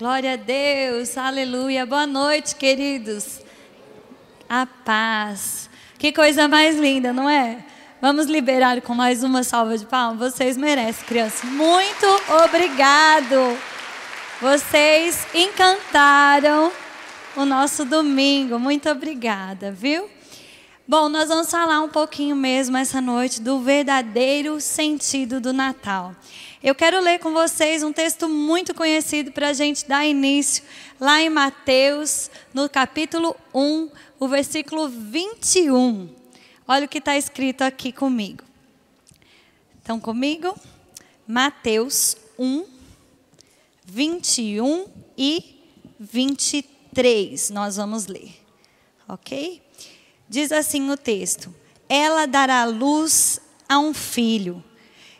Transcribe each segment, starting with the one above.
Glória a Deus, aleluia. Boa noite, queridos. A paz. Que coisa mais linda, não é? Vamos liberar com mais uma salva de palmas. Vocês merecem, crianças. Muito obrigado. Vocês encantaram o nosso domingo. Muito obrigada, viu? Bom, nós vamos falar um pouquinho mesmo essa noite do verdadeiro sentido do Natal. Eu quero ler com vocês um texto muito conhecido para a gente dar início, lá em Mateus, no capítulo 1, o versículo 21. Olha o que está escrito aqui comigo. Estão comigo? Mateus 1, 21 e 23. Nós vamos ler, ok? Diz assim o texto: Ela dará luz a um filho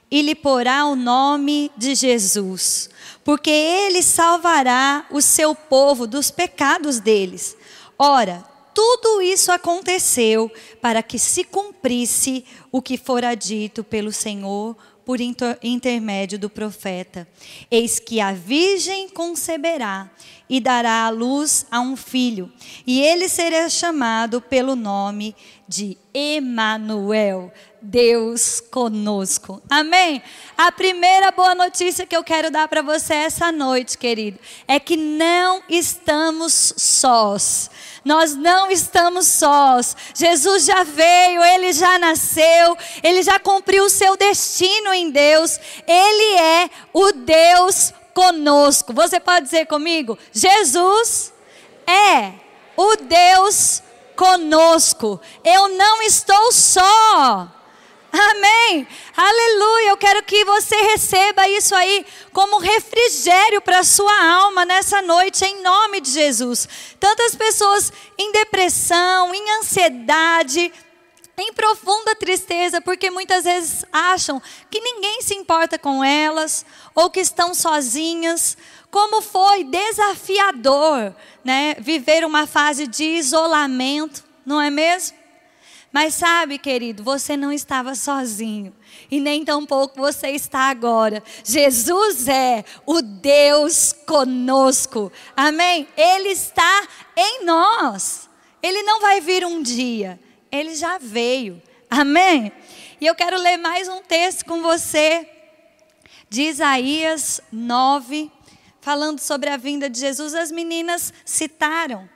e lhe porá o nome de Jesus, porque ele salvará o seu povo dos pecados deles. Ora, tudo isso aconteceu para que se cumprisse o que fora dito pelo Senhor por intermédio do profeta. Eis que a virgem conceberá e dará à luz a um filho, e ele será chamado pelo nome de Emanuel, Deus conosco. Amém? A primeira boa notícia que eu quero dar para você essa noite, querido, é que não estamos sós. Nós não estamos sós. Jesus já veio, ele já nasceu, ele já cumpriu o seu destino em Deus. Ele é o Deus conosco. Você pode dizer comigo? Jesus é o Deus conosco. Eu não estou só. Amém. Aleluia. Eu quero que você receba isso aí como refrigério para a sua alma nessa noite, em nome de Jesus. Tantas pessoas em depressão, em ansiedade, em profunda tristeza, porque muitas vezes acham que ninguém se importa com elas, ou que estão sozinhas. Como foi desafiador, né, viver uma fase de isolamento, não é mesmo? Mas sabe, querido, você não estava sozinho. E nem tampouco você está agora. Jesus é o Deus conosco. Amém? Ele está em nós. Ele não vai vir um dia. Ele já veio. Amém? E eu quero ler mais um texto com você. De Isaías 9, falando sobre a vinda de Jesus. As meninas citaram.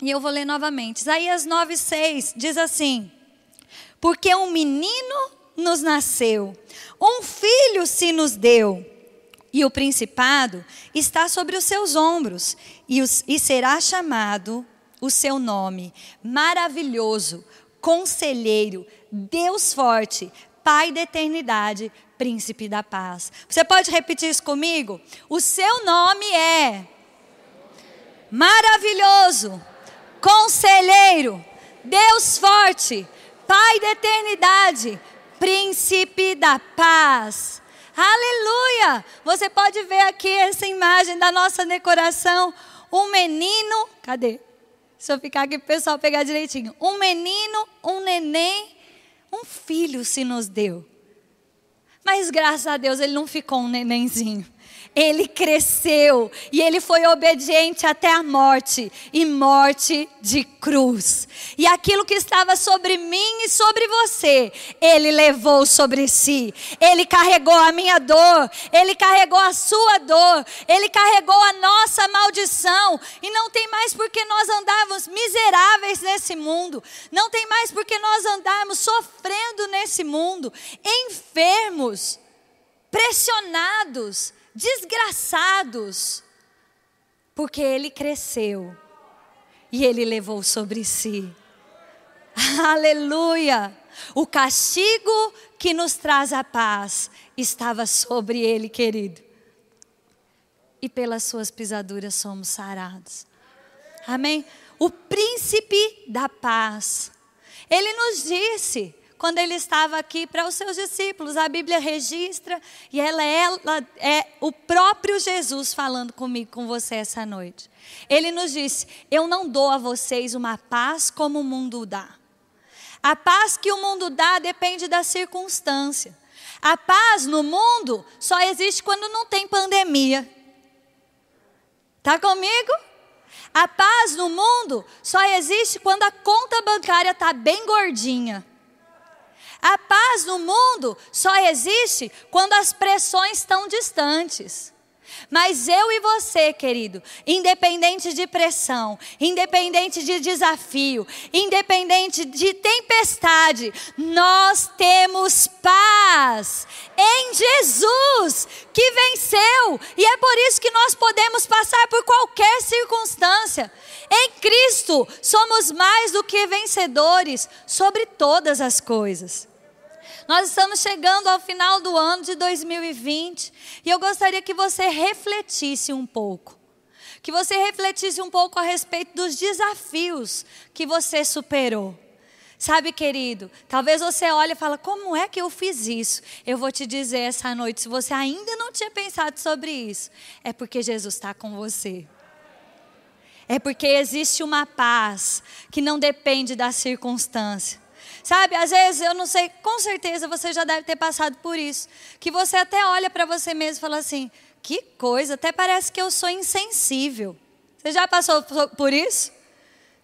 E eu vou ler novamente. Isaías 9,6 diz assim: Porque um menino nos nasceu, um filho se nos deu, e o principado está sobre os seus ombros, e, os, e será chamado o seu nome: Maravilhoso, Conselheiro, Deus Forte, Pai da Eternidade, Príncipe da Paz. Você pode repetir isso comigo? O seu nome é maravilhoso Conselheiro, Deus forte, Pai da eternidade, Príncipe da paz. Aleluia! Você pode ver aqui essa imagem da nossa decoração. Um menino, cadê? Se eu ficar aqui o pessoal pegar direitinho. Um menino, um neném, um filho se nos deu. Mas graças a Deus ele não ficou um nenenzinho ele cresceu e ele foi obediente até a morte e morte de cruz. E aquilo que estava sobre mim e sobre você, ele levou sobre si. Ele carregou a minha dor, ele carregou a sua dor, ele carregou a nossa maldição. E não tem mais porque nós andarmos miseráveis nesse mundo, não tem mais porque nós andarmos sofrendo nesse mundo, enfermos, pressionados desgraçados, porque ele cresceu e ele levou sobre si. Aleluia! O castigo que nos traz a paz estava sobre ele, querido. E pelas suas pisaduras somos sarados. Amém? O príncipe da paz. Ele nos disse: quando ele estava aqui para os seus discípulos. A Bíblia registra e ela, ela é o próprio Jesus falando comigo, com você essa noite. Ele nos disse: Eu não dou a vocês uma paz como o mundo dá. A paz que o mundo dá depende da circunstância. A paz no mundo só existe quando não tem pandemia. Tá comigo? A paz no mundo só existe quando a conta bancária está bem gordinha. A paz no mundo só existe quando as pressões estão distantes. Mas eu e você, querido, independente de pressão, independente de desafio, independente de tempestade, nós temos paz em Jesus que venceu, e é por isso que nós podemos passar por qualquer circunstância. Em Cristo somos mais do que vencedores sobre todas as coisas. Nós estamos chegando ao final do ano de 2020 e eu gostaria que você refletisse um pouco. Que você refletisse um pouco a respeito dos desafios que você superou. Sabe, querido, talvez você olhe e fale, como é que eu fiz isso? Eu vou te dizer essa noite, se você ainda não tinha pensado sobre isso, é porque Jesus está com você. É porque existe uma paz que não depende da circunstância. Sabe, às vezes eu não sei, com certeza você já deve ter passado por isso. Que você até olha para você mesmo e fala assim: que coisa, até parece que eu sou insensível. Você já passou por isso?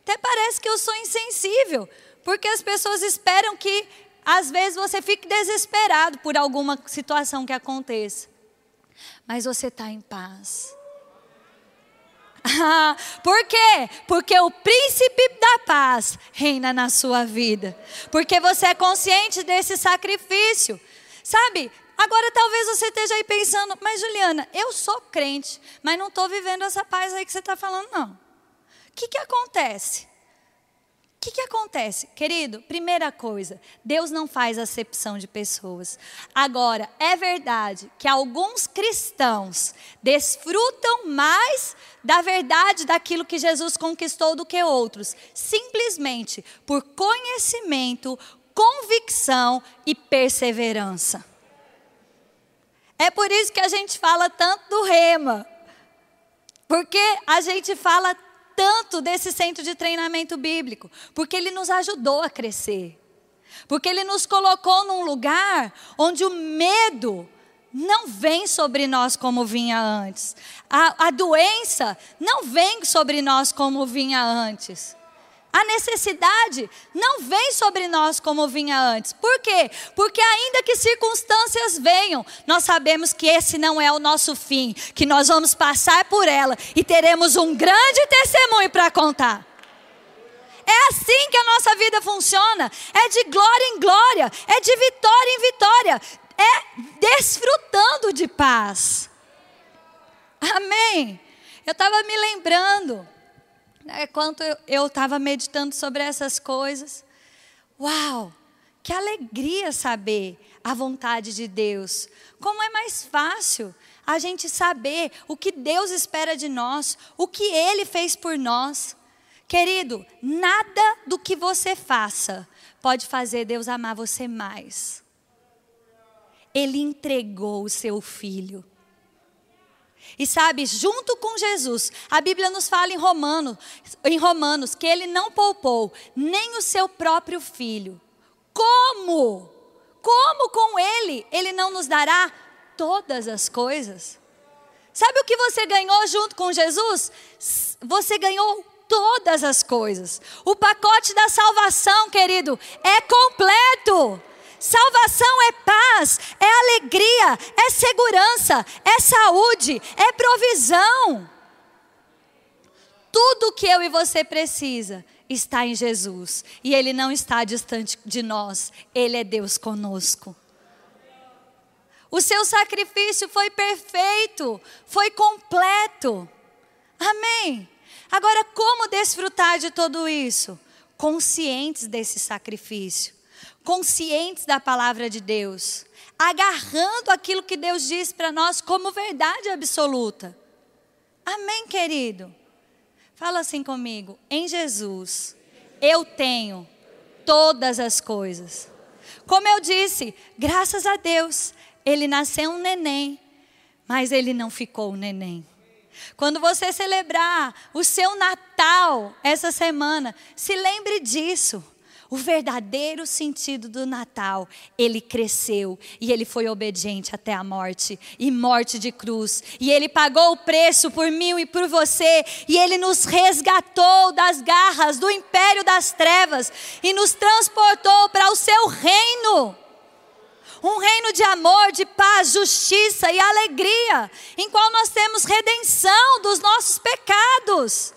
Até parece que eu sou insensível. Porque as pessoas esperam que, às vezes, você fique desesperado por alguma situação que aconteça. Mas você está em paz. Por quê? Porque o príncipe da paz reina na sua vida. Porque você é consciente desse sacrifício. Sabe? Agora talvez você esteja aí pensando, mas Juliana, eu sou crente, mas não estou vivendo essa paz aí que você está falando, não. O que, que acontece? Que, que acontece? Querido, primeira coisa, Deus não faz acepção de pessoas. Agora, é verdade que alguns cristãos desfrutam mais da verdade daquilo que Jesus conquistou do que outros, simplesmente por conhecimento, convicção e perseverança. É por isso que a gente fala tanto do rema. Porque a gente fala tanto desse centro de treinamento bíblico? Porque ele nos ajudou a crescer. Porque ele nos colocou num lugar onde o medo não vem sobre nós como vinha antes. A, a doença não vem sobre nós como vinha antes. A necessidade não vem sobre nós como vinha antes. Por quê? Porque ainda que circunstâncias venham, nós sabemos que esse não é o nosso fim, que nós vamos passar por ela e teremos um grande testemunho para contar. É assim que a nossa vida funciona. É de glória em glória, é de vitória em vitória, é desfrutando de paz. Amém. Eu estava me lembrando né, quando eu estava meditando sobre essas coisas, uau, que alegria saber a vontade de Deus. Como é mais fácil a gente saber o que Deus espera de nós, o que Ele fez por nós. Querido, nada do que você faça pode fazer Deus amar você mais. Ele entregou o seu filho. E sabe, junto com Jesus, a Bíblia nos fala em Romanos, em Romanos que ele não poupou nem o seu próprio filho. Como? Como com ele ele não nos dará todas as coisas? Sabe o que você ganhou junto com Jesus? Você ganhou todas as coisas. O pacote da salvação, querido, é completo. Salvação é paz, é alegria, é segurança, é saúde, é provisão. Tudo que eu e você precisa está em Jesus. E Ele não está distante de nós, Ele é Deus conosco. O seu sacrifício foi perfeito, foi completo. Amém. Agora, como desfrutar de tudo isso? Conscientes desse sacrifício conscientes da palavra de Deus, agarrando aquilo que Deus diz para nós como verdade absoluta. Amém, querido? Fala assim comigo. Em Jesus, eu tenho todas as coisas. Como eu disse, graças a Deus, ele nasceu um neném, mas ele não ficou um neném. Quando você celebrar o seu Natal essa semana, se lembre disso. O verdadeiro sentido do Natal. Ele cresceu e ele foi obediente até a morte e morte de cruz. E ele pagou o preço por mim e por você. E ele nos resgatou das garras do império das trevas e nos transportou para o seu reino. Um reino de amor, de paz, justiça e alegria, em qual nós temos redenção dos nossos pecados.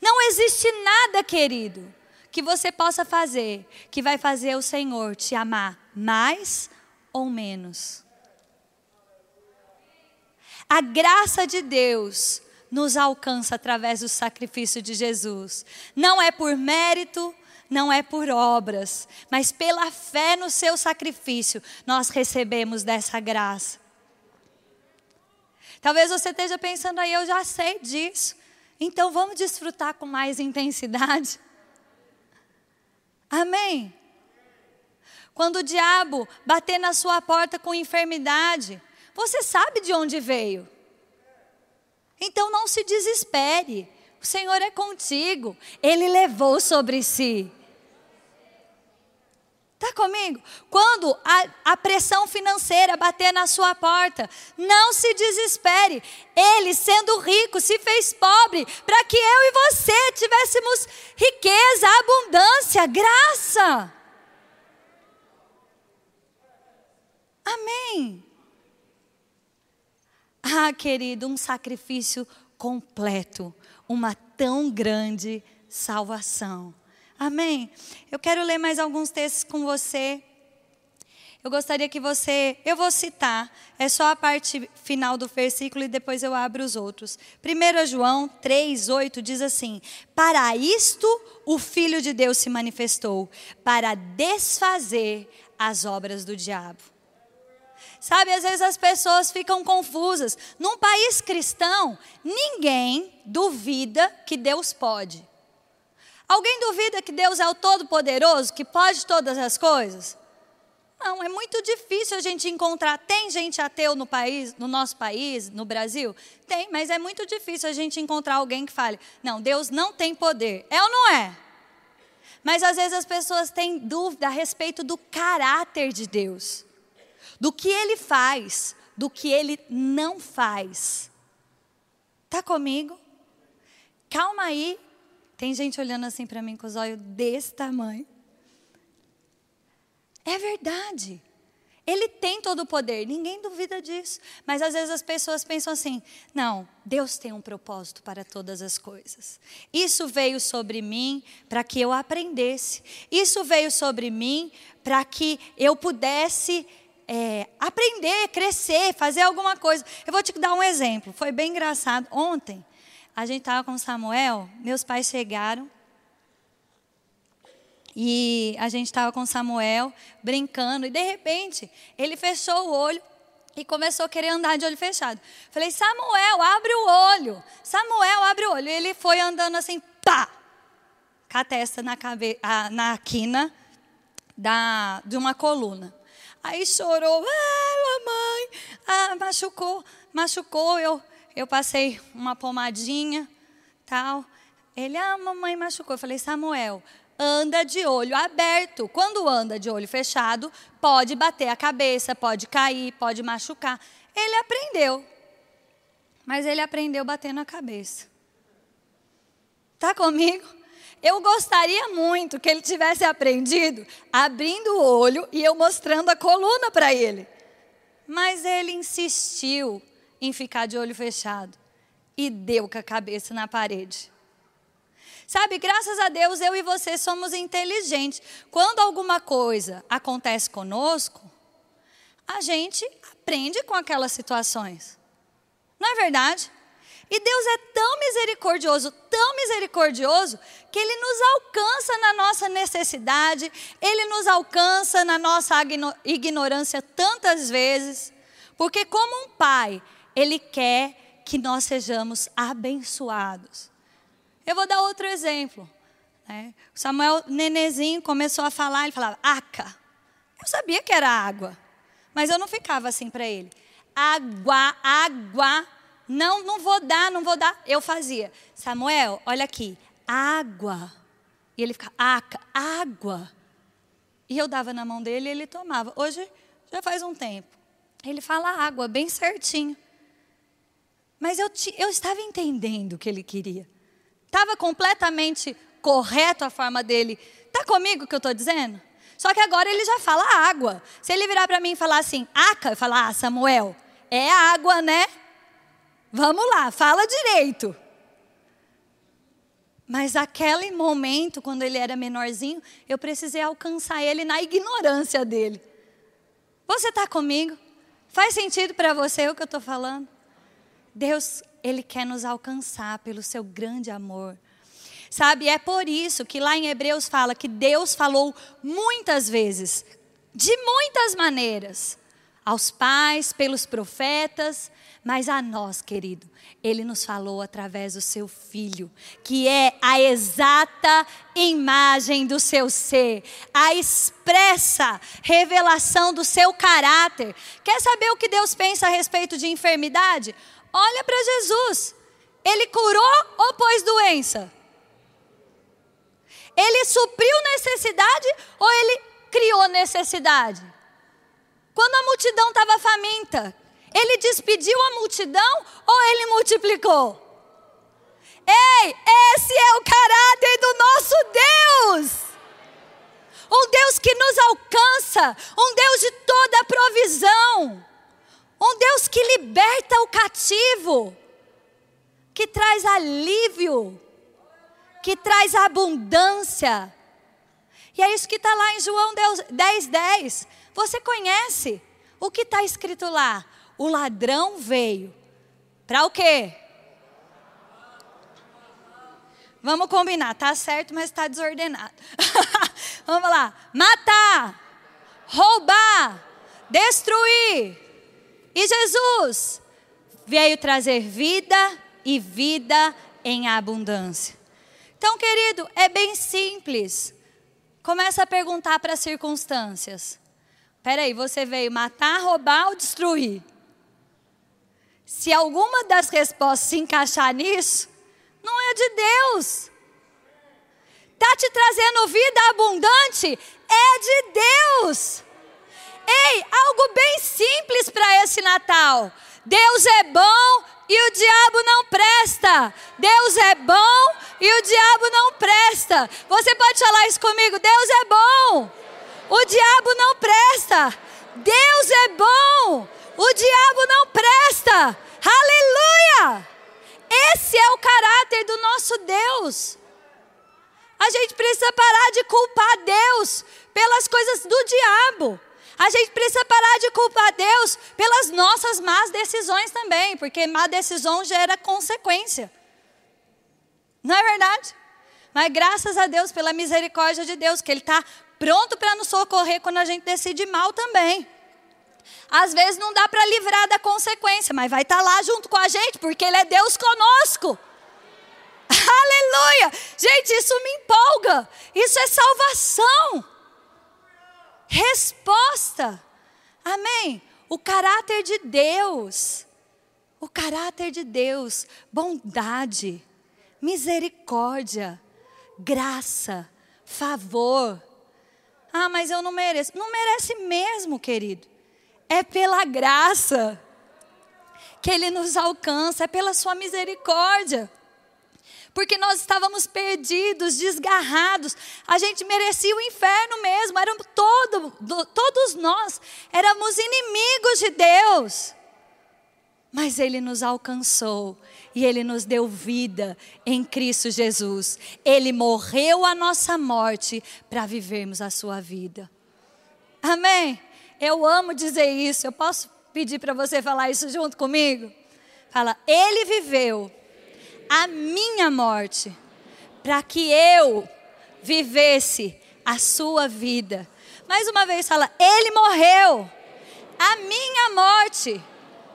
Não existe nada, querido, que você possa fazer que vai fazer o Senhor te amar mais ou menos. A graça de Deus nos alcança através do sacrifício de Jesus. Não é por mérito, não é por obras, mas pela fé no seu sacrifício nós recebemos dessa graça. Talvez você esteja pensando aí, eu já sei disso. Então vamos desfrutar com mais intensidade. Amém? Quando o diabo bater na sua porta com enfermidade, você sabe de onde veio. Então não se desespere. O Senhor é contigo. Ele levou sobre si. Está comigo? Quando a, a, pressão financeira bater na sua porta, não se desespere. Ele, sendo rico, se fez pobre para que eu e você tivéssemos riqueza, abundância, graça. Amém. Ah, querido, um sacrifício completo, uma tão grande salvação. Amém? Eu quero ler mais alguns textos com você. Eu gostaria que você, eu vou citar, é só a parte final do versículo e depois eu abro os outros. 1 João 3, 8 diz assim: Para isto o Filho de Deus se manifestou, para desfazer as obras do diabo. Sabe, às vezes as pessoas ficam confusas. Num país cristão, ninguém duvida que Deus pode. Alguém duvida que Deus é o Todo-Poderoso, que pode todas as coisas? Não, é muito difícil a gente encontrar. Tem gente ateu no país, no nosso país, no Brasil? Tem, mas é muito difícil a gente encontrar alguém que fale: não, Deus não tem poder. É ou não é? Mas às vezes as pessoas têm dúvida a respeito do caráter de Deus, do que ele faz, do que ele não faz. Tá comigo? Calma aí, tem gente olhando assim para mim com os olhos desse tamanho. É verdade. Ele tem todo o poder, ninguém duvida disso. Mas às vezes as pessoas pensam assim: não, Deus tem um propósito para todas as coisas. Isso veio sobre mim para que eu aprendesse. Isso veio sobre mim para que eu pudesse é, aprender, crescer, fazer alguma coisa. Eu vou te dar um exemplo. Foi bem engraçado. Ontem, a gente estava com Samuel, meus pais chegaram. E a gente estava com Samuel brincando, e de repente ele fechou o olho e começou a querer andar de olho fechado. Falei, Samuel, abre o olho. Samuel, abre o olho. E ele foi andando assim, pá, com a testa na, cabe, na quina da, de uma coluna. Aí chorou, ah, mamãe, ah, machucou, machucou. Eu, eu passei uma pomadinha, tal. Ele, ah, mamãe machucou. Eu falei, Samuel, anda de olho aberto. Quando anda de olho fechado, pode bater a cabeça, pode cair, pode machucar. Ele aprendeu. Mas ele aprendeu batendo a cabeça. Tá comigo? Eu gostaria muito que ele tivesse aprendido abrindo o olho e eu mostrando a coluna para ele. Mas ele insistiu em ficar de olho fechado e deu com a cabeça na parede. Sabe, graças a Deus eu e você somos inteligentes. Quando alguma coisa acontece conosco, a gente aprende com aquelas situações. Não é verdade? E Deus é tão misericordioso, tão misericordioso, que Ele nos alcança na nossa necessidade, Ele nos alcança na nossa ignorância tantas vezes, porque, como um pai, ele quer que nós sejamos abençoados. Eu vou dar outro exemplo. Né? O Samuel, nenezinho, começou a falar, ele falava, aca. Eu sabia que era água, mas eu não ficava assim para ele. Água, água. Não, não vou dar, não vou dar. Eu fazia. Samuel, olha aqui, água. E ele ficava, Aca, água. E eu dava na mão dele e ele tomava. Hoje já faz um tempo. Ele fala água, bem certinho. Mas eu, eu estava entendendo o que ele queria. Estava completamente correto a forma dele. Está comigo o que eu estou dizendo? Só que agora ele já fala água. Se ele virar para mim e falar assim, aca, eu falar, ah, Samuel, é água, né? Vamos lá, fala direito. Mas aquele momento, quando ele era menorzinho, eu precisei alcançar ele na ignorância dele. Você está comigo? Faz sentido para você o que eu estou falando? Deus, Ele quer nos alcançar pelo seu grande amor. Sabe, é por isso que lá em Hebreus fala que Deus falou muitas vezes, de muitas maneiras, aos pais, pelos profetas, mas a nós, querido, Ele nos falou através do seu Filho, que é a exata imagem do seu ser, a expressa revelação do seu caráter. Quer saber o que Deus pensa a respeito de enfermidade? Olha para Jesus. Ele curou ou pôs doença? Ele supriu necessidade ou ele criou necessidade? Quando a multidão estava faminta, ele despediu a multidão ou ele multiplicou? Ei, esse é o caráter do nosso Deus. Um Deus que nos alcança, um Deus de toda provisão, um Deus que liberta o cativo, que traz alívio que traz abundância. E é isso que está lá em João 10, 10. Você conhece o que está escrito lá? O ladrão veio. Para o quê? Vamos combinar, tá certo, mas está desordenado. Vamos lá. Matar, roubar, destruir. E Jesus veio trazer vida e vida em abundância. Então, querido, é bem simples. Começa a perguntar para as circunstâncias. Peraí, você veio matar, roubar ou destruir? Se alguma das respostas se encaixar nisso, não é de Deus. Está te trazendo vida abundante? É de Deus. Ei, algo bem simples para esse Natal. Deus é bom e o diabo não presta. Deus é bom e o diabo não presta. Você pode falar isso comigo? Deus é bom. O diabo não presta. Deus é bom. O diabo não presta. Aleluia! Esse é o caráter do nosso Deus. A gente precisa parar de culpar Deus pelas coisas do diabo. A gente precisa parar de culpar Deus pelas nossas más decisões também, porque má decisão gera consequência. Não é verdade? Mas graças a Deus pela misericórdia de Deus, que Ele está pronto para nos socorrer quando a gente decide mal também. Às vezes não dá para livrar da consequência, mas vai estar tá lá junto com a gente, porque Ele é Deus conosco. Aleluia! Gente, isso me empolga. Isso é salvação resposta. Amém? O caráter de Deus. O caráter de Deus, bondade, misericórdia, graça, favor. Ah, mas eu não mereço. Não merece mesmo, querido. É pela graça que Ele nos alcança, é pela Sua misericórdia porque nós estávamos perdidos, desgarrados. A gente merecia o inferno mesmo, éramos todo, todos nós éramos inimigos de Deus. Mas Ele nos alcançou e Ele nos deu vida em Cristo Jesus. Ele morreu a nossa morte para vivermos a sua vida. Amém? Eu amo dizer isso. Eu posso pedir para você falar isso junto comigo? Fala, Ele viveu a minha morte, para que eu vivesse a sua vida. Mais uma vez fala, ele morreu a minha morte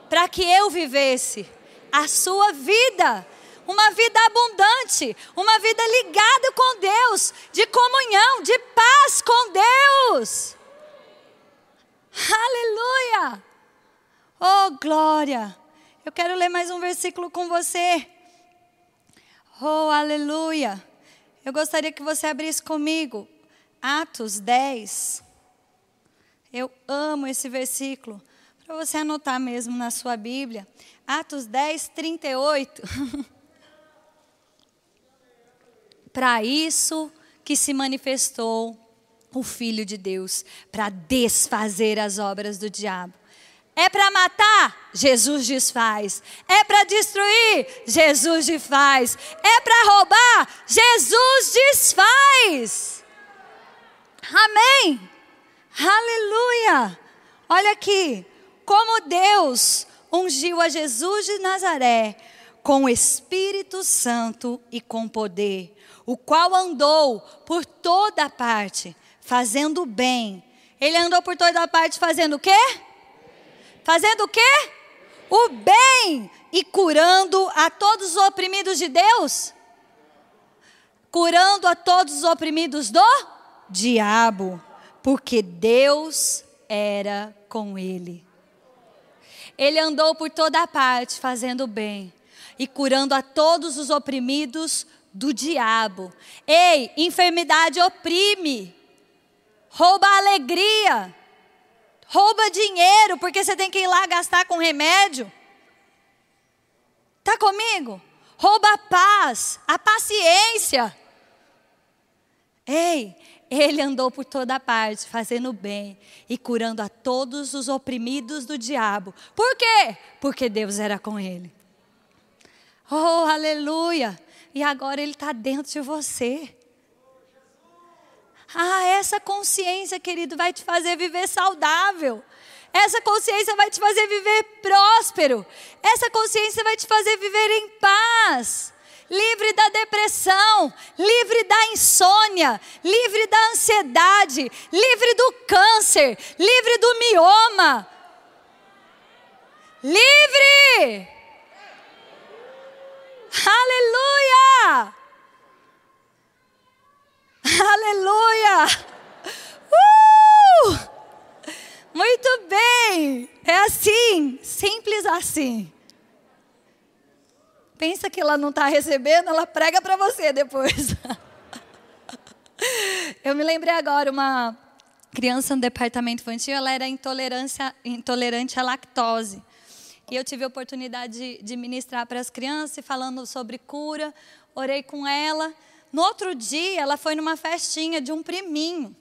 para que eu vivesse a sua vida. Uma vida abundante, uma vida ligada com Deus, de comunhão, de paz com Deus. Aleluia! Oh, glória! Eu quero ler mais um versículo com você. Oh, aleluia! Eu gostaria que você abrisse comigo Atos 10. Eu amo esse versículo. Para você anotar mesmo na sua Bíblia. Atos 10, 38. Para isso que se manifestou o Filho de Deus, para desfazer as obras do diabo. É para matar? Jesus desfaz. É para destruir? Jesus desfaz. É para roubar? Jesus desfaz. Amém. Aleluia. Olha aqui. Como Deus ungiu a Jesus de Nazaré com o Espírito Santo e com poder, o qual andou por toda parte, fazendo bem. Ele andou por toda parte fazendo o quê? Fazendo o quê? O bem e curando a todos os oprimidos de Deus. Curando a todos os oprimidos do diabo, porque Deus era com ele. Ele andou por toda parte fazendo bem e curando a todos os oprimidos do diabo. Ei, enfermidade oprime, rouba a alegria rouba dinheiro porque você tem que ir lá gastar com remédio. Tá comigo? Rouba a paz, a paciência. Ei, ele andou por toda parte, fazendo bem e curando a todos os oprimidos do diabo. Por quê? Porque Deus era com ele. Oh, aleluia! E agora ele está dentro de você. Ah, essa consciência, querido, vai te fazer viver saudável. Essa consciência vai te fazer viver próspero. Essa consciência vai te fazer viver em paz. Livre da depressão, livre da insônia, livre da ansiedade, livre do câncer, livre do mioma. Livre! Aleluia! Aleluia! Uh! Muito bem! É assim, simples assim. Pensa que ela não está recebendo, ela prega para você depois. Eu me lembrei agora, uma criança no departamento infantil, ela era intolerante à lactose. E eu tive a oportunidade de, de ministrar para as crianças, falando sobre cura, orei com ela. No outro dia, ela foi numa festinha de um priminho.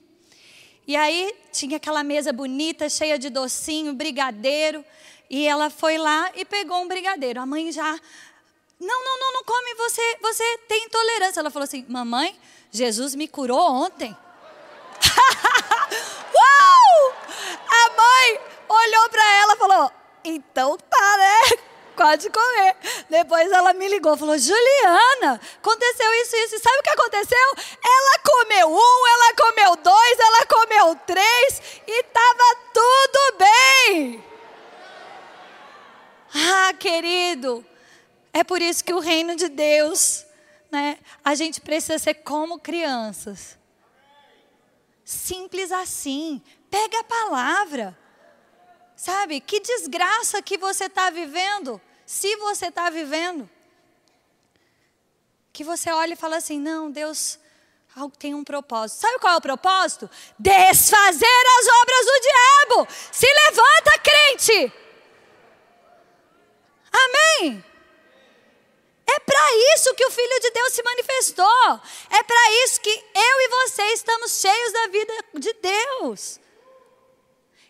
E aí tinha aquela mesa bonita, cheia de docinho, brigadeiro. E ela foi lá e pegou um brigadeiro. A mãe já. Não, não, não, não come, você, você tem intolerância. Ela falou assim: Mamãe, Jesus me curou ontem. Uau! A mãe olhou para ela e falou: Então tá, né? Pode comer. Depois ela me ligou, falou: Juliana, aconteceu isso, isso. E sabe o que aconteceu? Ela comeu um, ela comeu dois, ela comeu três e estava tudo bem. Ah, querido, é por isso que o reino de Deus, né? A gente precisa ser como crianças. Simples assim. Pega a palavra. Sabe? Que desgraça que você está vivendo, se você está vivendo. Que você olha e fala assim: não, Deus tem um propósito. Sabe qual é o propósito? Desfazer as obras do diabo. Se levanta, crente. Amém. É para isso que o Filho de Deus se manifestou. É para isso que eu e você estamos cheios da vida de Deus.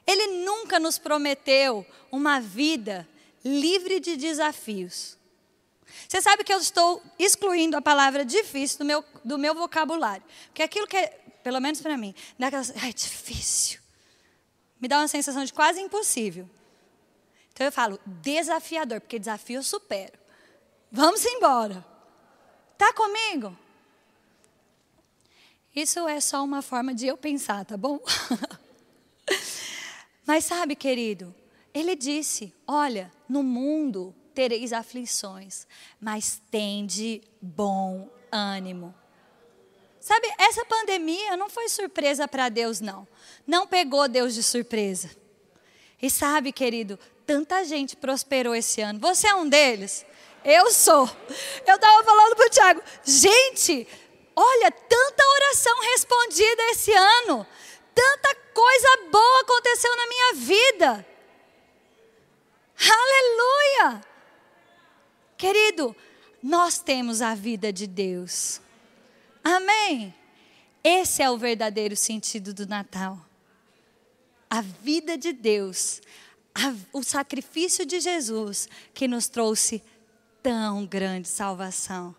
Ele nunca nos prometeu uma vida livre de desafios. Você sabe que eu estou excluindo a palavra difícil do meu, do meu vocabulário. Porque aquilo que é, pelo menos para mim, dá aquela. Ai, difícil. Me dá uma sensação de quase impossível. Então eu falo desafiador, porque desafio eu supero. Vamos embora. Tá comigo? Isso é só uma forma de eu pensar, tá bom? Mas sabe, querido, ele disse: Olha, no mundo tereis aflições, mas tende bom ânimo. Sabe, essa pandemia não foi surpresa para Deus, não. Não pegou Deus de surpresa. E sabe, querido, tanta gente prosperou esse ano. Você é um deles? Eu sou. Eu estava falando para o Tiago, gente, olha, tanta oração respondida esse ano, tanta coisa boa aconteceu na minha vida. Aleluia! Querido, nós temos a vida de Deus. Amém? Esse é o verdadeiro sentido do Natal. A vida de Deus, a, o sacrifício de Jesus que nos trouxe tão grande salvação.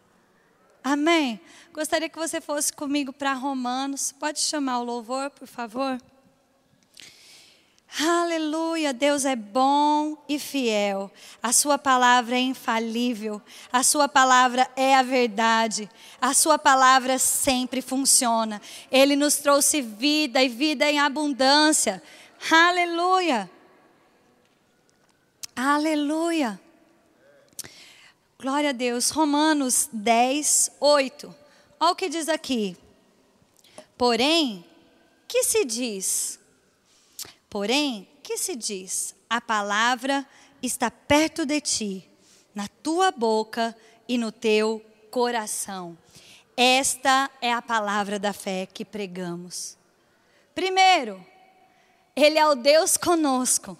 Amém? Gostaria que você fosse comigo para Romanos. Pode chamar o louvor, por favor? Aleluia, Deus é bom e fiel. A sua palavra é infalível. A sua palavra é a verdade. A sua palavra sempre funciona. Ele nos trouxe vida e vida em abundância. Aleluia. Aleluia. Glória a Deus. Romanos 10, 8. Olha o que diz aqui. Porém, que se diz? Porém, que se diz? A palavra está perto de ti, na tua boca e no teu coração. Esta é a palavra da fé que pregamos. Primeiro, Ele é o Deus conosco.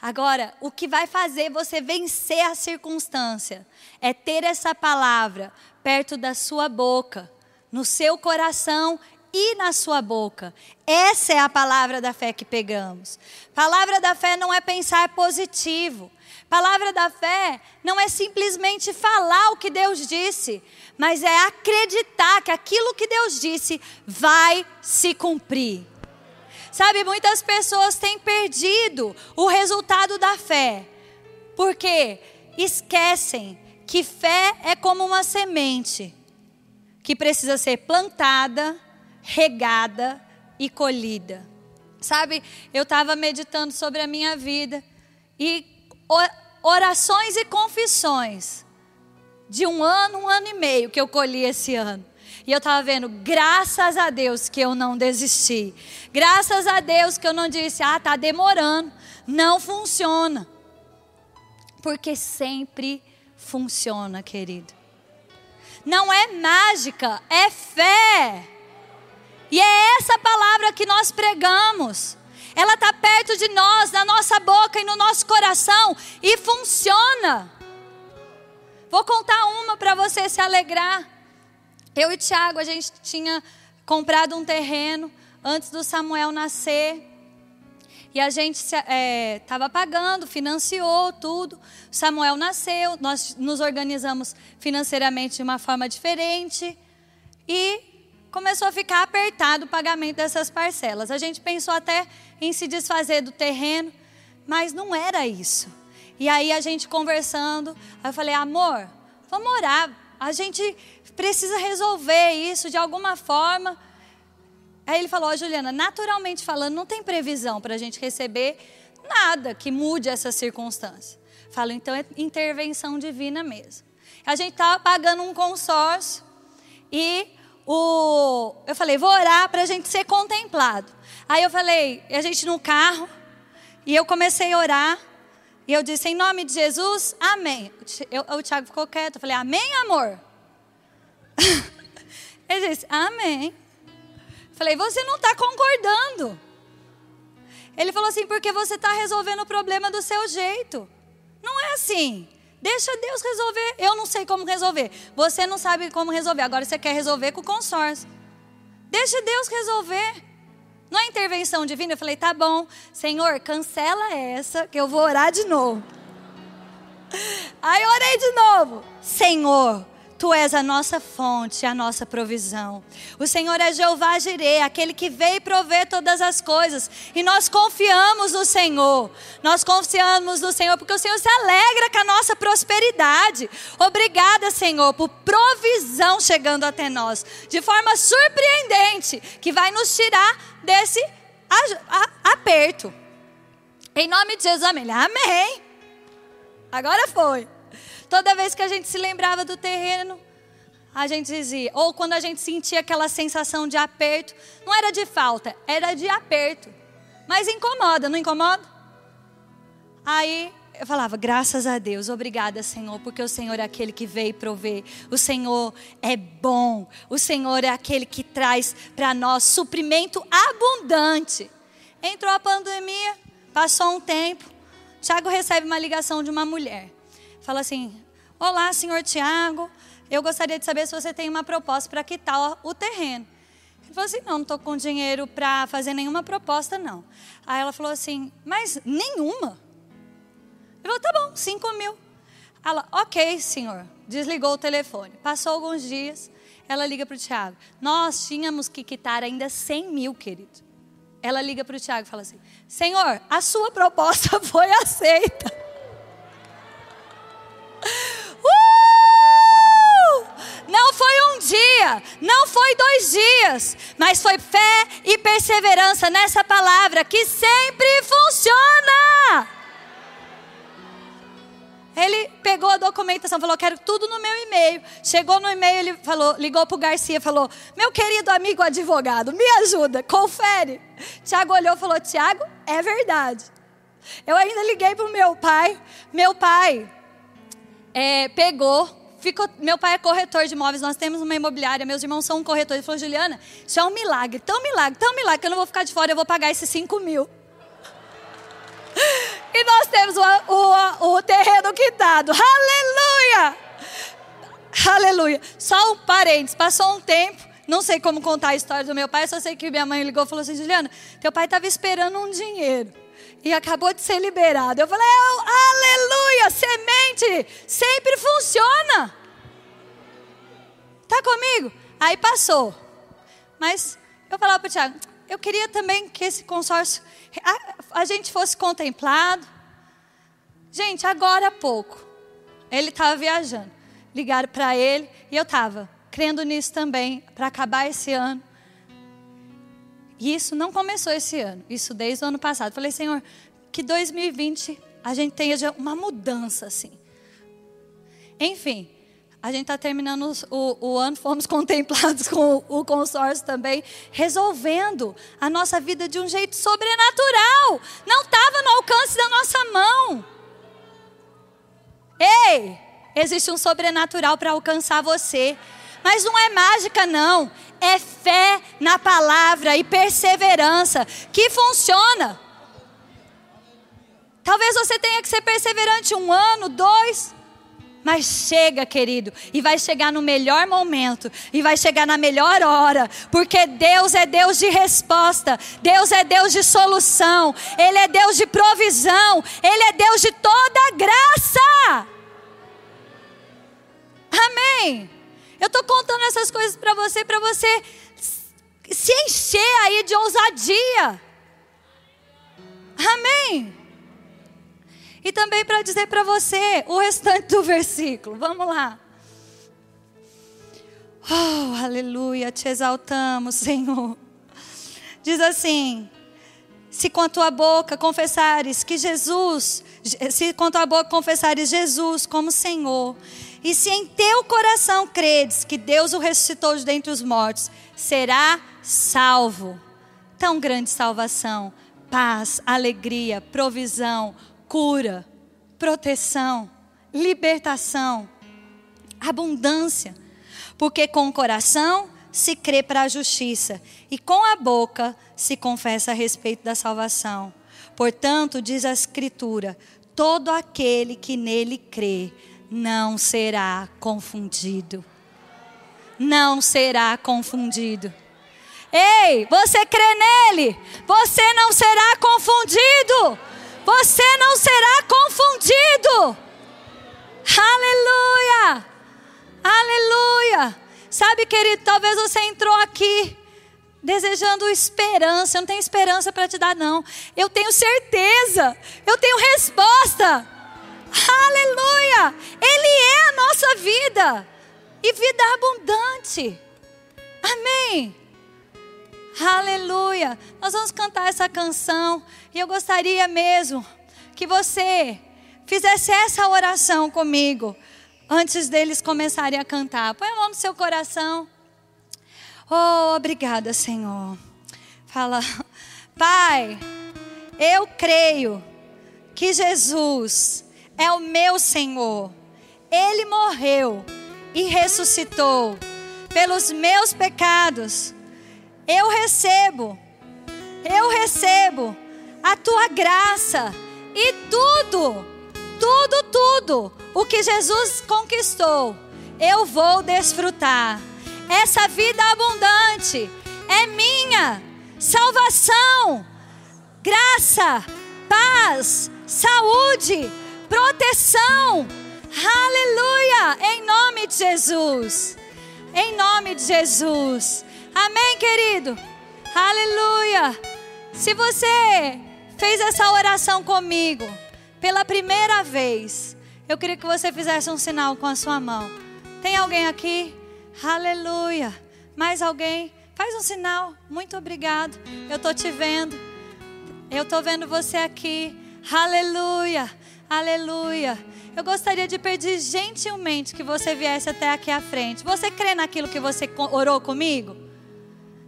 Agora, o que vai fazer você vencer a circunstância é ter essa palavra perto da sua boca, no seu coração e na sua boca. Essa é a palavra da fé que pegamos. Palavra da fé não é pensar positivo. Palavra da fé não é simplesmente falar o que Deus disse, mas é acreditar que aquilo que Deus disse vai se cumprir. Sabe, muitas pessoas têm perdido o resultado da fé, porque esquecem que fé é como uma semente que precisa ser plantada, regada e colhida. Sabe, eu estava meditando sobre a minha vida e orações e confissões de um ano, um ano e meio que eu colhi esse ano. E eu estava vendo, graças a Deus que eu não desisti. Graças a Deus que eu não disse, ah, está demorando. Não funciona. Porque sempre funciona, querido. Não é mágica, é fé. E é essa palavra que nós pregamos. Ela está perto de nós, na nossa boca e no nosso coração, e funciona. Vou contar uma para você se alegrar. Eu e Tiago, a gente tinha comprado um terreno antes do Samuel nascer. E a gente estava é, pagando, financiou tudo. Samuel nasceu, nós nos organizamos financeiramente de uma forma diferente. E começou a ficar apertado o pagamento dessas parcelas. A gente pensou até em se desfazer do terreno, mas não era isso. E aí a gente conversando, eu falei, amor, vamos orar. A gente precisa resolver isso de alguma forma. Aí ele falou, oh, Juliana, naturalmente falando, não tem previsão para a gente receber nada que mude essa circunstância. Falo, então é intervenção divina mesmo. A gente estava pagando um consórcio e o, eu falei, vou orar para a gente ser contemplado. Aí eu falei, a gente no carro, e eu comecei a orar, e eu disse, em nome de Jesus, amém. Eu, o Tiago ficou quieto, eu falei, amém, amor? Ele disse, amém. Falei, você não está concordando. Ele falou assim, porque você está resolvendo o problema do seu jeito. Não é assim. Deixa Deus resolver. Eu não sei como resolver. Você não sabe como resolver. Agora você quer resolver com o consórcio. Deixa Deus resolver. Não é intervenção divina? Eu falei, tá bom, Senhor, cancela essa, que eu vou orar de novo. Aí eu orei de novo. Senhor, Tu és a nossa fonte, a nossa provisão. O Senhor é Jeová Jireh, aquele que veio prover todas as coisas. E nós confiamos no Senhor. Nós confiamos no Senhor porque o Senhor se alegra com a nossa prosperidade. Obrigada, Senhor, por provisão chegando até nós, de forma surpreendente, que vai nos tirar desse aperto. Em nome de Jesus, amém. Amém. Agora foi. Toda vez que a gente se lembrava do terreno, a gente dizia, ou quando a gente sentia aquela sensação de aperto, não era de falta, era de aperto. Mas incomoda, não incomoda? Aí eu falava, graças a Deus, obrigada, Senhor, porque o Senhor é aquele que veio prover. O Senhor é bom. O Senhor é aquele que traz para nós suprimento abundante. Entrou a pandemia, passou um tempo. Tiago recebe uma ligação de uma mulher. Fala assim: Olá, senhor Tiago. Eu gostaria de saber se você tem uma proposta para quitar o terreno. Ele falou assim: Não, não estou com dinheiro para fazer nenhuma proposta, não. Aí ela falou assim: Mas nenhuma? Ele falou: Tá bom, cinco mil. Ela, ok, senhor. Desligou o telefone. Passou alguns dias, ela liga para o Tiago: Nós tínhamos que quitar ainda 100 mil, querido. Ela liga para o Tiago e fala assim: Senhor, a sua proposta foi aceita. Dia, não foi dois dias, mas foi fé e perseverança nessa palavra que sempre funciona. Ele pegou a documentação, falou: Quero tudo no meu e-mail. Chegou no e-mail, ele falou, ligou para o Garcia, falou: Meu querido amigo advogado, me ajuda, confere. Tiago olhou e falou: Tiago, é verdade. Eu ainda liguei para o meu pai. Meu pai é, pegou, ficou, meu pai é corretor de imóveis, nós temos uma imobiliária, meus irmãos são um corretor. Ele falou: Juliana, isso é um milagre, tão milagre, tão milagre, que eu não vou ficar de fora, eu vou pagar esses 5 mil. E nós temos o, o, o terreno quitado. Aleluia! Aleluia. Só um parênteses. Passou um tempo. Não sei como contar a história do meu pai. Só sei que minha mãe ligou e falou assim: Juliana, teu pai estava esperando um dinheiro. E acabou de ser liberado. Eu falei: Aleluia! Semente sempre funciona. Tá comigo? Aí passou. Mas eu falava para o Tiago: eu queria também que esse consórcio a, a gente fosse contemplado. Gente, agora há pouco, ele estava viajando. Ligaram para ele e eu estava crendo nisso também, para acabar esse ano. E isso não começou esse ano, isso desde o ano passado. Falei, Senhor, que 2020 a gente tenha uma mudança assim. Enfim, a gente está terminando o, o, ano, fomos contemplados com o, o consórcio também, resolvendo a nossa vida de um jeito sobrenatural. Não estava no alcance da nossa mão. Ei, existe um sobrenatural para alcançar você. Mas não é mágica, não. É fé na palavra e perseverança que funciona. Talvez você tenha que ser perseverante um ano, dois. Mas chega, querido, e vai chegar no melhor momento, e vai chegar na melhor hora, porque Deus é Deus de resposta, Deus é Deus de solução, Ele é Deus de provisão, Ele é Deus de toda graça. Amém. Eu estou contando essas coisas para você, para você se encher aí de ousadia. Amém. E também para dizer para você o restante do versículo. Vamos lá. Oh, aleluia, te exaltamos, Senhor. Diz assim: se com a tua boca confessares que Jesus, se com a tua boca confessares Jesus como Senhor, e se em teu coração credes que Deus o ressuscitou de dentre os mortos, será salvo. Tão grande salvação, paz, alegria, provisão, cura, proteção, libertação, abundância. Porque com o coração se crê para a justiça e com a boca se confessa a respeito da salvação. Portanto, diz a Escritura: todo aquele que nele crê não será confundido. Não será confundido. Ei, você crê nele, você não será confundido você não será confundido. Aleluia! Aleluia! Sabe, querido, talvez você entrou aqui desejando esperança. Eu não tenho esperança para te dar, não. Eu tenho certeza. Eu tenho resposta. Aleluia! Ele é a nossa vida. E vida abundante. Amém. Aleluia. Nós vamos cantar essa canção. E eu gostaria mesmo que você fizesse essa oração comigo. Antes deles começarem a cantar. Põe a mão no seu coração. Oh, obrigada, Senhor. Fala, Pai, eu creio que Jesus é o meu Senhor. Ele morreu e ressuscitou pelos meus pecados. Eu recebo, eu recebo a tua graça e tudo, tudo, tudo o que Jesus conquistou, eu vou desfrutar. Essa vida abundante é minha. Salvação, graça, paz, saúde, proteção. Aleluia! Em nome de Jesus. Em nome de Jesus. Amém, querido. Aleluia. Se você fez essa oração comigo pela primeira vez, eu queria que você fizesse um sinal com a sua mão. Tem alguém aqui? Aleluia. Mais alguém? Faz um sinal. Muito obrigado. Eu estou te vendo. Eu estou vendo você aqui. Aleluia. Aleluia. Eu gostaria de pedir gentilmente que você viesse até aqui à frente. Você crê naquilo que você orou comigo?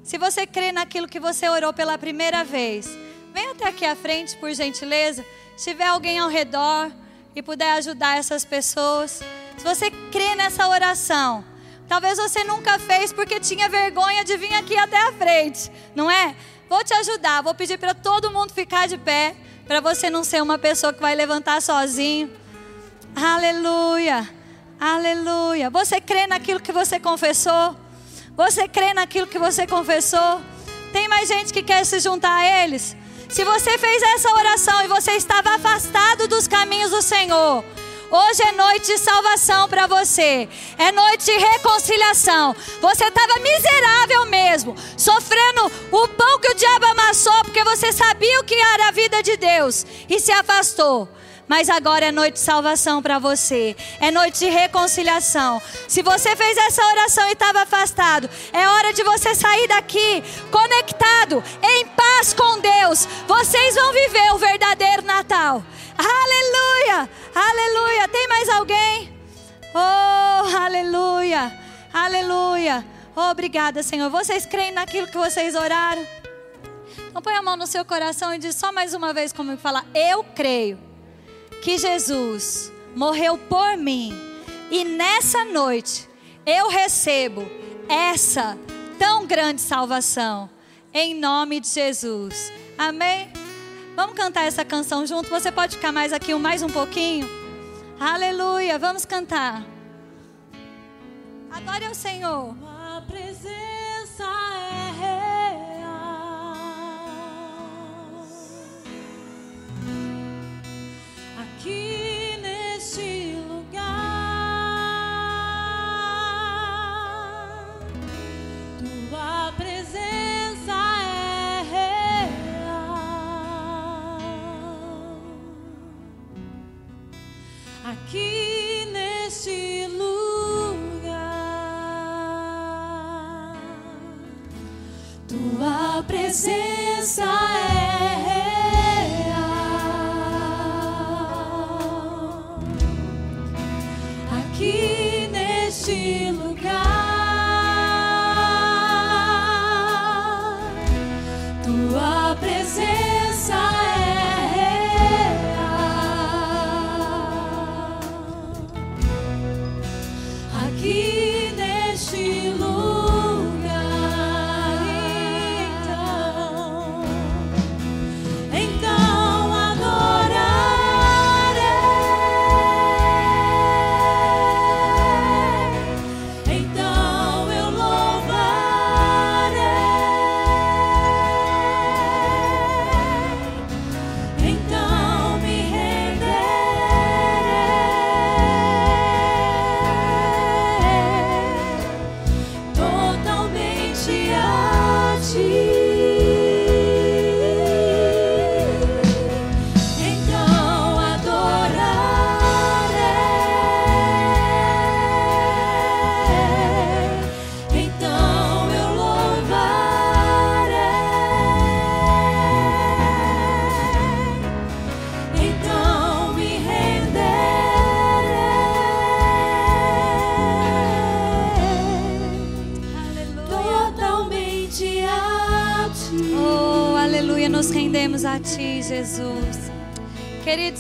Se você crê naquilo que você orou pela primeira vez, vem até aqui à frente, por gentileza. Se tiver alguém ao redor e puder ajudar essas pessoas. Se você crê nessa oração, talvez você nunca fez porque tinha vergonha de vir aqui até a frente, não é? Vou te ajudar, vou pedir para todo mundo ficar de pé, para você não ser uma pessoa que vai levantar sozinho. Aleluia, aleluia. Você crê naquilo que você confessou? Você crê naquilo que você confessou? Tem mais gente que quer se juntar a eles? Se você fez essa oração e você estava afastado dos caminhos do Senhor, Hoje é noite de salvação para você. É noite de reconciliação. Você estava miserável mesmo, sofrendo o pão que o diabo amassou, porque você sabia o que era a vida de Deus e se afastou. Mas agora é noite de salvação para você. É noite de reconciliação. Se você fez essa oração e estava afastado, é hora de você sair daqui conectado, em paz com Deus. Vocês vão viver o verdadeiro Natal. Aleluia! Aleluia! Tem mais alguém? Oh, aleluia! Aleluia! Obrigada, Senhor. Vocês creem naquilo que vocês oraram? Então põe a mão no seu coração e diz só mais uma vez comigo, fala: Eu creio que Jesus morreu por mim e nessa noite eu recebo essa tão grande salvação em nome de Jesus. Amém? Vamos cantar essa canção junto. Você pode ficar mais aqui mais um pouquinho? Aleluia. Vamos cantar. Adore ao Senhor. A presença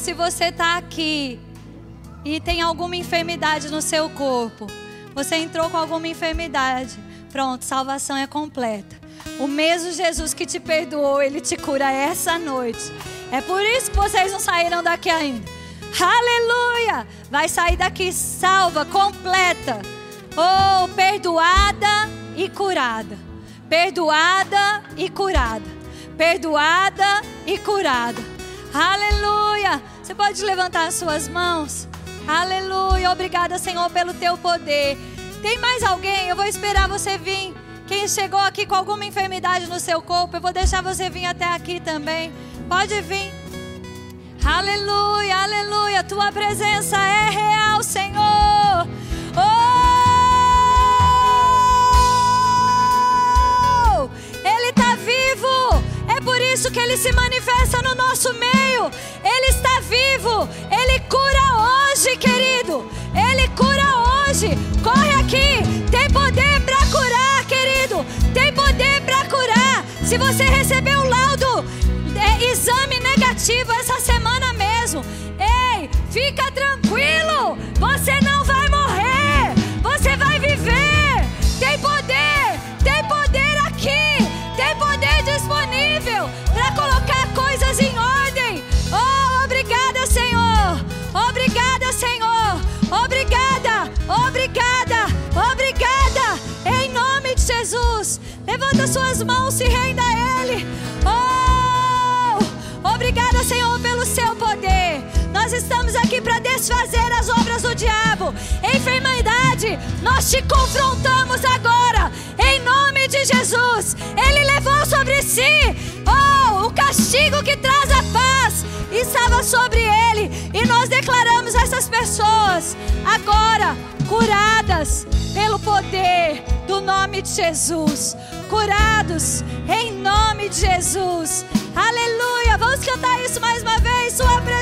se você está aqui e tem alguma enfermidade no seu corpo, você entrou com alguma enfermidade, pronto, salvação é completa. O mesmo Jesus que te perdoou, ele te cura essa noite. É por isso que vocês não saíram daqui ainda. Aleluia! Vai sair daqui salva, completa. Oh, perdoada e curada. Perdoada e curada. Perdoada e curada. Aleluia! Você pode levantar as suas mãos. Aleluia! Obrigada, Senhor, pelo teu poder. Tem mais alguém? Eu vou esperar você vir. Quem chegou aqui com alguma enfermidade no seu corpo, eu vou deixar você vir até aqui também. Pode vir. Aleluia, aleluia. Tua presença é real, isso que ele se manifesta no nosso meio. Ele está vivo. Ele cura hoje, querido. Ele cura hoje. Corre aqui. Tem poder para curar, querido. Tem poder para curar. Se você recebeu um laudo, é, exame negativo se renda a Ele. Oh, obrigada, Senhor, pelo seu poder. Nós estamos aqui para desfazer as obras do diabo. Enfermidade, nós te confrontamos agora. Em nome de Jesus. Ele levou sobre si oh, castigo que traz a paz. Estava sobre ele. E nós declaramos essas pessoas agora curadas pelo poder do nome de Jesus. Curados em nome de Jesus. Aleluia. Vamos cantar isso mais uma vez. Sua presença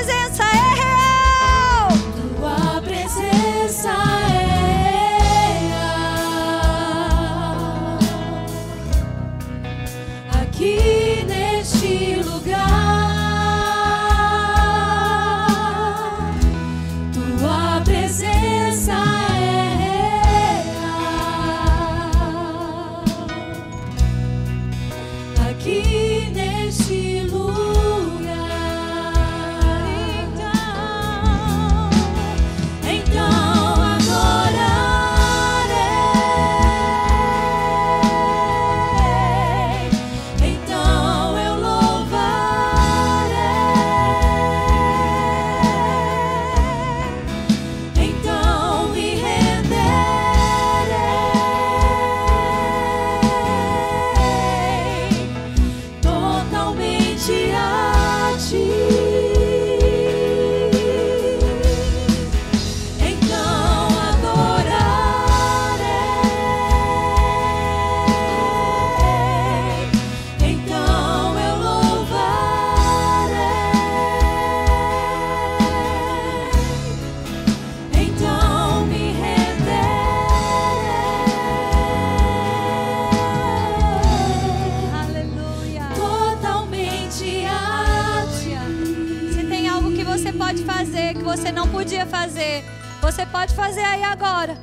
você não podia fazer, você pode fazer aí agora.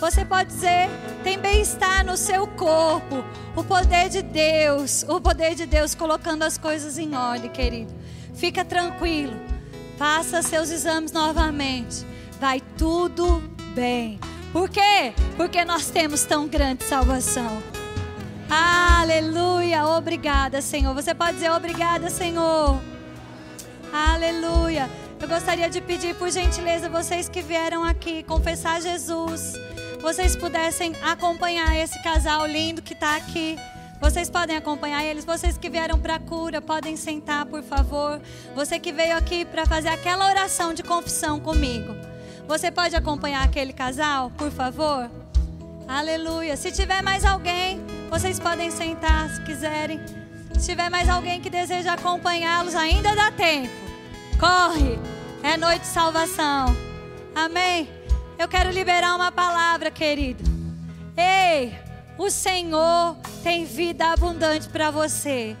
Você pode dizer, tem bem-estar no seu corpo, o poder de Deus, o poder de Deus colocando as coisas em ordem, querido. Fica tranquilo, faça seus exames novamente, vai tudo bem. Por quê? Porque nós temos tão grande salvação. Aleluia, obrigada, Senhor. Você pode dizer obrigada, Senhor. Aleluia. Eu gostaria de pedir, por gentileza, vocês que vieram aqui confessar Jesus, vocês pudessem acompanhar esse casal lindo que está aqui. Vocês podem acompanhar eles. Vocês que vieram para a cura, podem sentar, por favor. Você que veio aqui para fazer aquela oração de confissão comigo. Você pode acompanhar aquele casal, por favor? Aleluia. Se tiver mais alguém, vocês podem sentar se quiserem. Se tiver mais alguém que deseja acompanhá-los, ainda dá tempo. Corre. É noite de salvação. Amém. Eu quero liberar uma palavra, querido. Ei, o Senhor tem vida abundante para você.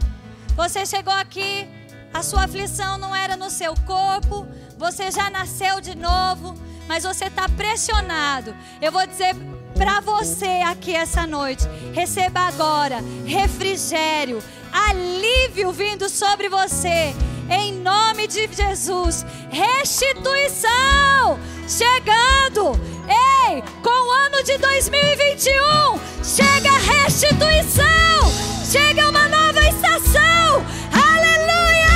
Você chegou aqui, a sua aflição não era no seu corpo, você já nasceu de novo, mas você está pressionado. Eu vou dizer para você aqui essa noite: receba agora refrigério, alívio vindo sobre você, em nome de Jesus. Restituição chegando. Ei, com o ano de 2021, chega restituição, chega uma nova estação. Aleluia!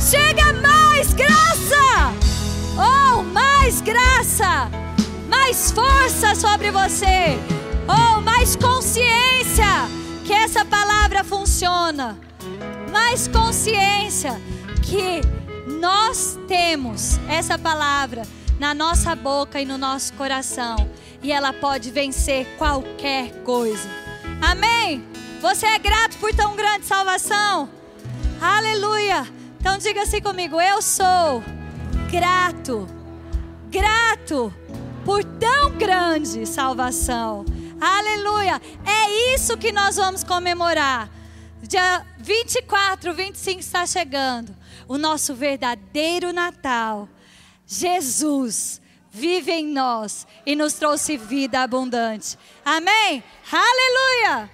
Chega mais graça. Oh, mais graça mais força sobre você, ou mais consciência que essa palavra funciona, mais consciência que nós temos essa palavra na nossa boca e no nosso coração, e ela pode vencer qualquer coisa. Amém? Você é grato por tão grande salvação? Aleluia! Então diga assim comigo: eu sou grato, grato por tão grande salvação. Aleluia! É isso que nós vamos comemorar. Dia 24, 25 está chegando. O nosso verdadeiro Natal. Jesus vive em nós e nos trouxe vida abundante. Amém? Aleluia!